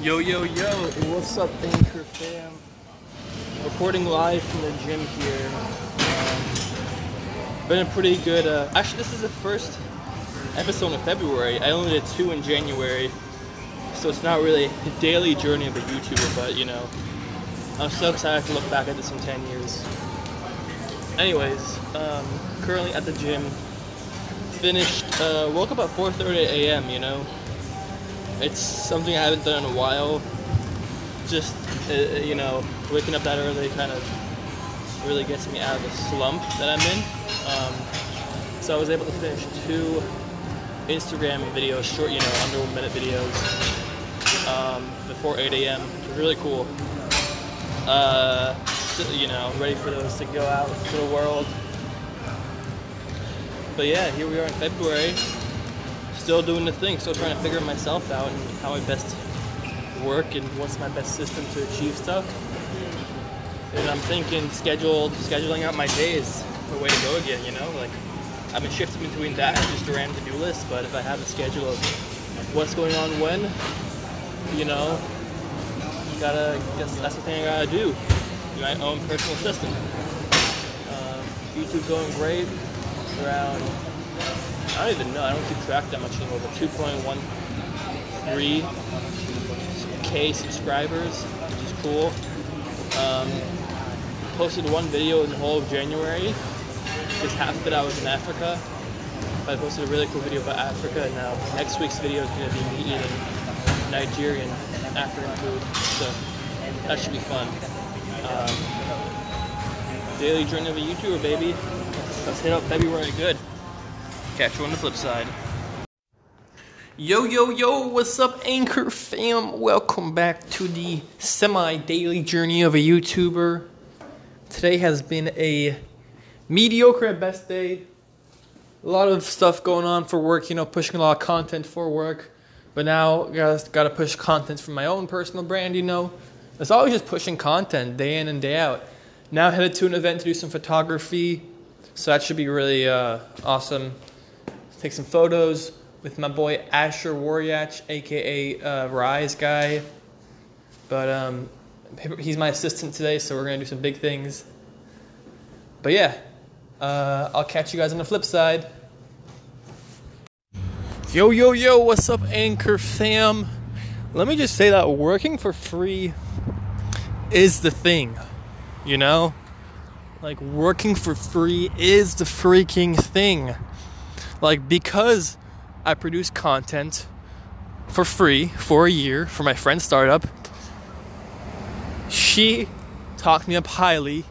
Yo, yo, yo, what's up, Anchor fam? Reporting live from the gym here. Um, been a pretty good, uh, actually, this is the first episode in February. I only did two in January, so it's not really the daily journey of a YouTuber, but you know, I'm so excited to look back at this in 10 years. Anyways, um, currently at the gym, finished, uh, woke up at 4.30 a.m., you know? It's something I haven't done in a while. Just, uh, you know, waking up that early kind of really gets me out of the slump that I'm in. Um, so I was able to finish two Instagram videos, short, you know, under one minute videos, um, before 8 a.m. Really cool. Uh, you know, ready for those to go out to the world. But yeah, here we are in February still doing the thing, still trying to figure myself out and how I best work and what's my best system to achieve stuff. And I'm thinking scheduled scheduling out my days the way to go again, you know? Like I've been shifting between that and just a random to-do list, but if I have a schedule of what's going on when, you know, gotta guess that's the thing I gotta do. My own personal system. Uh, YouTube going great. Around I don't even know. I don't keep track that much anymore. But 2.13k subscribers, which is cool. Um, posted one video in the whole of January. Because half it I was in Africa. I posted a really cool video about Africa. And now next week's video is going to be me eating Nigerian African food. So that should be fun. Um, daily journey of a YouTuber, baby. Let's hit up February good. Catch you on the flip side. Yo, yo, yo, what's up, Anchor fam? Welcome back to the semi daily journey of a YouTuber. Today has been a mediocre at best day. A lot of stuff going on for work, you know, pushing a lot of content for work. But now, guys, gotta push content for my own personal brand, you know. It's always just pushing content day in and day out. Now headed to an event to do some photography, so that should be really uh, awesome take some photos with my boy Asher Wariach, aka uh, Rise Guy. But um, he's my assistant today, so we're gonna do some big things. But yeah, uh, I'll catch you guys on the flip side. Yo, yo, yo, what's up, Anchor fam? Let me just say that working for free is the thing, you know? Like, working for free is the freaking thing. Like, because I produce content for free for a year for my friend's startup, she talked me up highly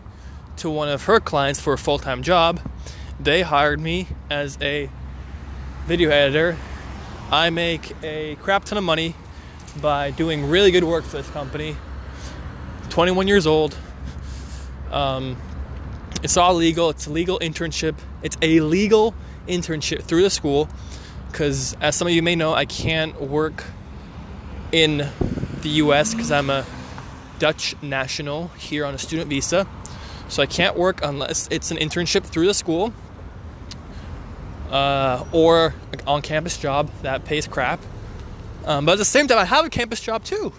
to one of her clients for a full time job. They hired me as a video editor. I make a crap ton of money by doing really good work for this company. 21 years old. Um, it's all legal. It's a legal internship. It's a legal internship through the school because, as some of you may know, I can't work in the US because I'm a Dutch national here on a student visa. So I can't work unless it's an internship through the school uh, or an on campus job that pays crap. Um, but at the same time, I have a campus job too.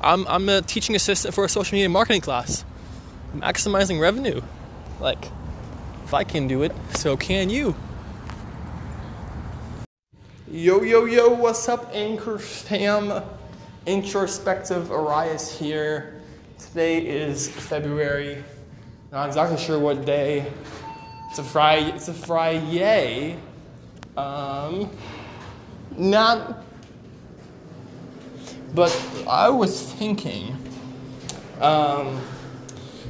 I'm, I'm a teaching assistant for a social media marketing class, maximizing revenue. Like, if I can do it, so can you. Yo, yo, yo, what's up, Anchor fam? Introspective Arias here. Today is February. Not exactly sure what day. It's a Friday. It's a Friday. Um, not. But I was thinking. Um,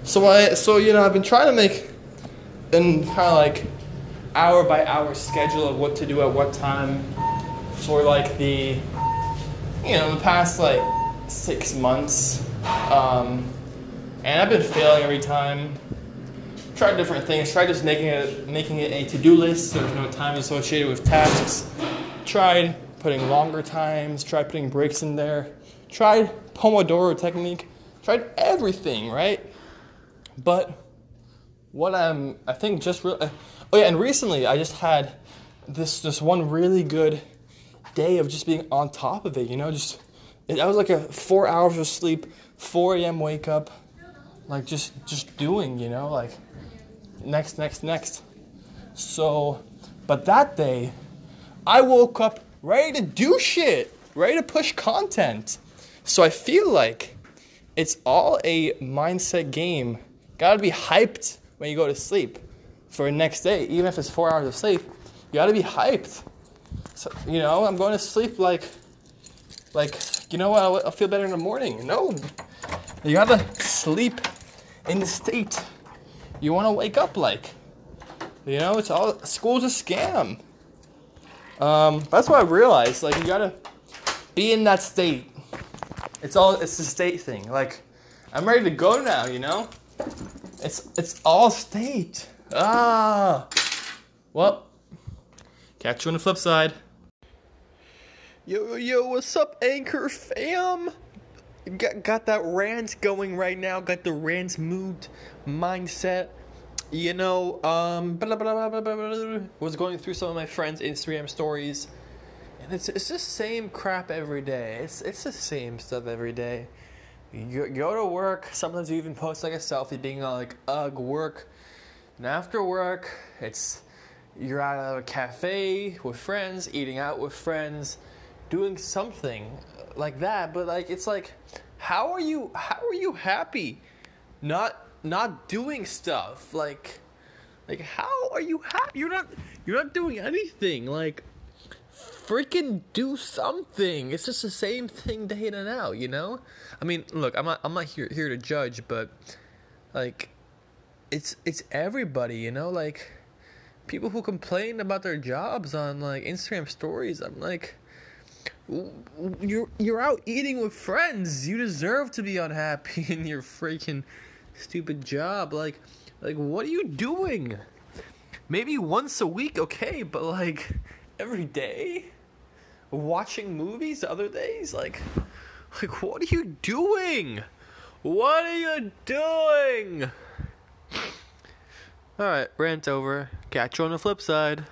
so I, so you know, I've been trying to make, and kind of like, hour by hour schedule of what to do at what time for like the you know the past like six months. Um, and i've been failing every time. Tried different things. Tried just making it making it a to-do list so there's no time associated with tasks. Tried putting longer times. Tried putting breaks in there. Tried pomodoro technique. Tried everything right? But what i'm i think just re- uh, oh yeah and recently i just had this this one really good day of just being on top of it, you know, just that was like a four hours of sleep, 4 a.m. wake up, like just just doing, you know, like next, next, next. So, but that day, I woke up ready to do shit, ready to push content. So I feel like it's all a mindset game. Gotta be hyped when you go to sleep for the next day, even if it's four hours of sleep. You gotta be hyped. So, you know, I'm going to sleep like, like, you know what? I'll, I'll feel better in the morning. No, you gotta sleep in the state you want to wake up like. You know, it's all school's a scam. Um, that's what I realized. Like, you gotta be in that state. It's all it's the state thing. Like, I'm ready to go now. You know, it's it's all state. Ah, well, catch you on the flip side. Yo, yo, what's up, Anchor fam? Got, got that rant going right now, got the rant mood mindset. You know, um, blah, blah, blah, blah, blah, was going through some of my friends' Instagram stories, and it's it's the same crap every day. It's it's the same stuff every day. You go to work. Sometimes you even post like a selfie, being like, "Ugh, work." And after work, it's you're out at a cafe with friends, eating out with friends, doing something like that. But like, it's like, how are you? How are you happy? Not not doing stuff like like how are you happy you're not you're not doing anything like freaking do something it's just the same thing day in and out you know i mean look i'm not i'm not here here to judge but like it's it's everybody you know like people who complain about their jobs on like instagram stories i'm like you're you're out eating with friends you deserve to be unhappy in your freaking stupid job. Like, like what are you doing? Maybe once a week, okay, but like every day, watching movies other days, like, like what are you doing? What are you doing? All right, rant over. Catch you on the flip side.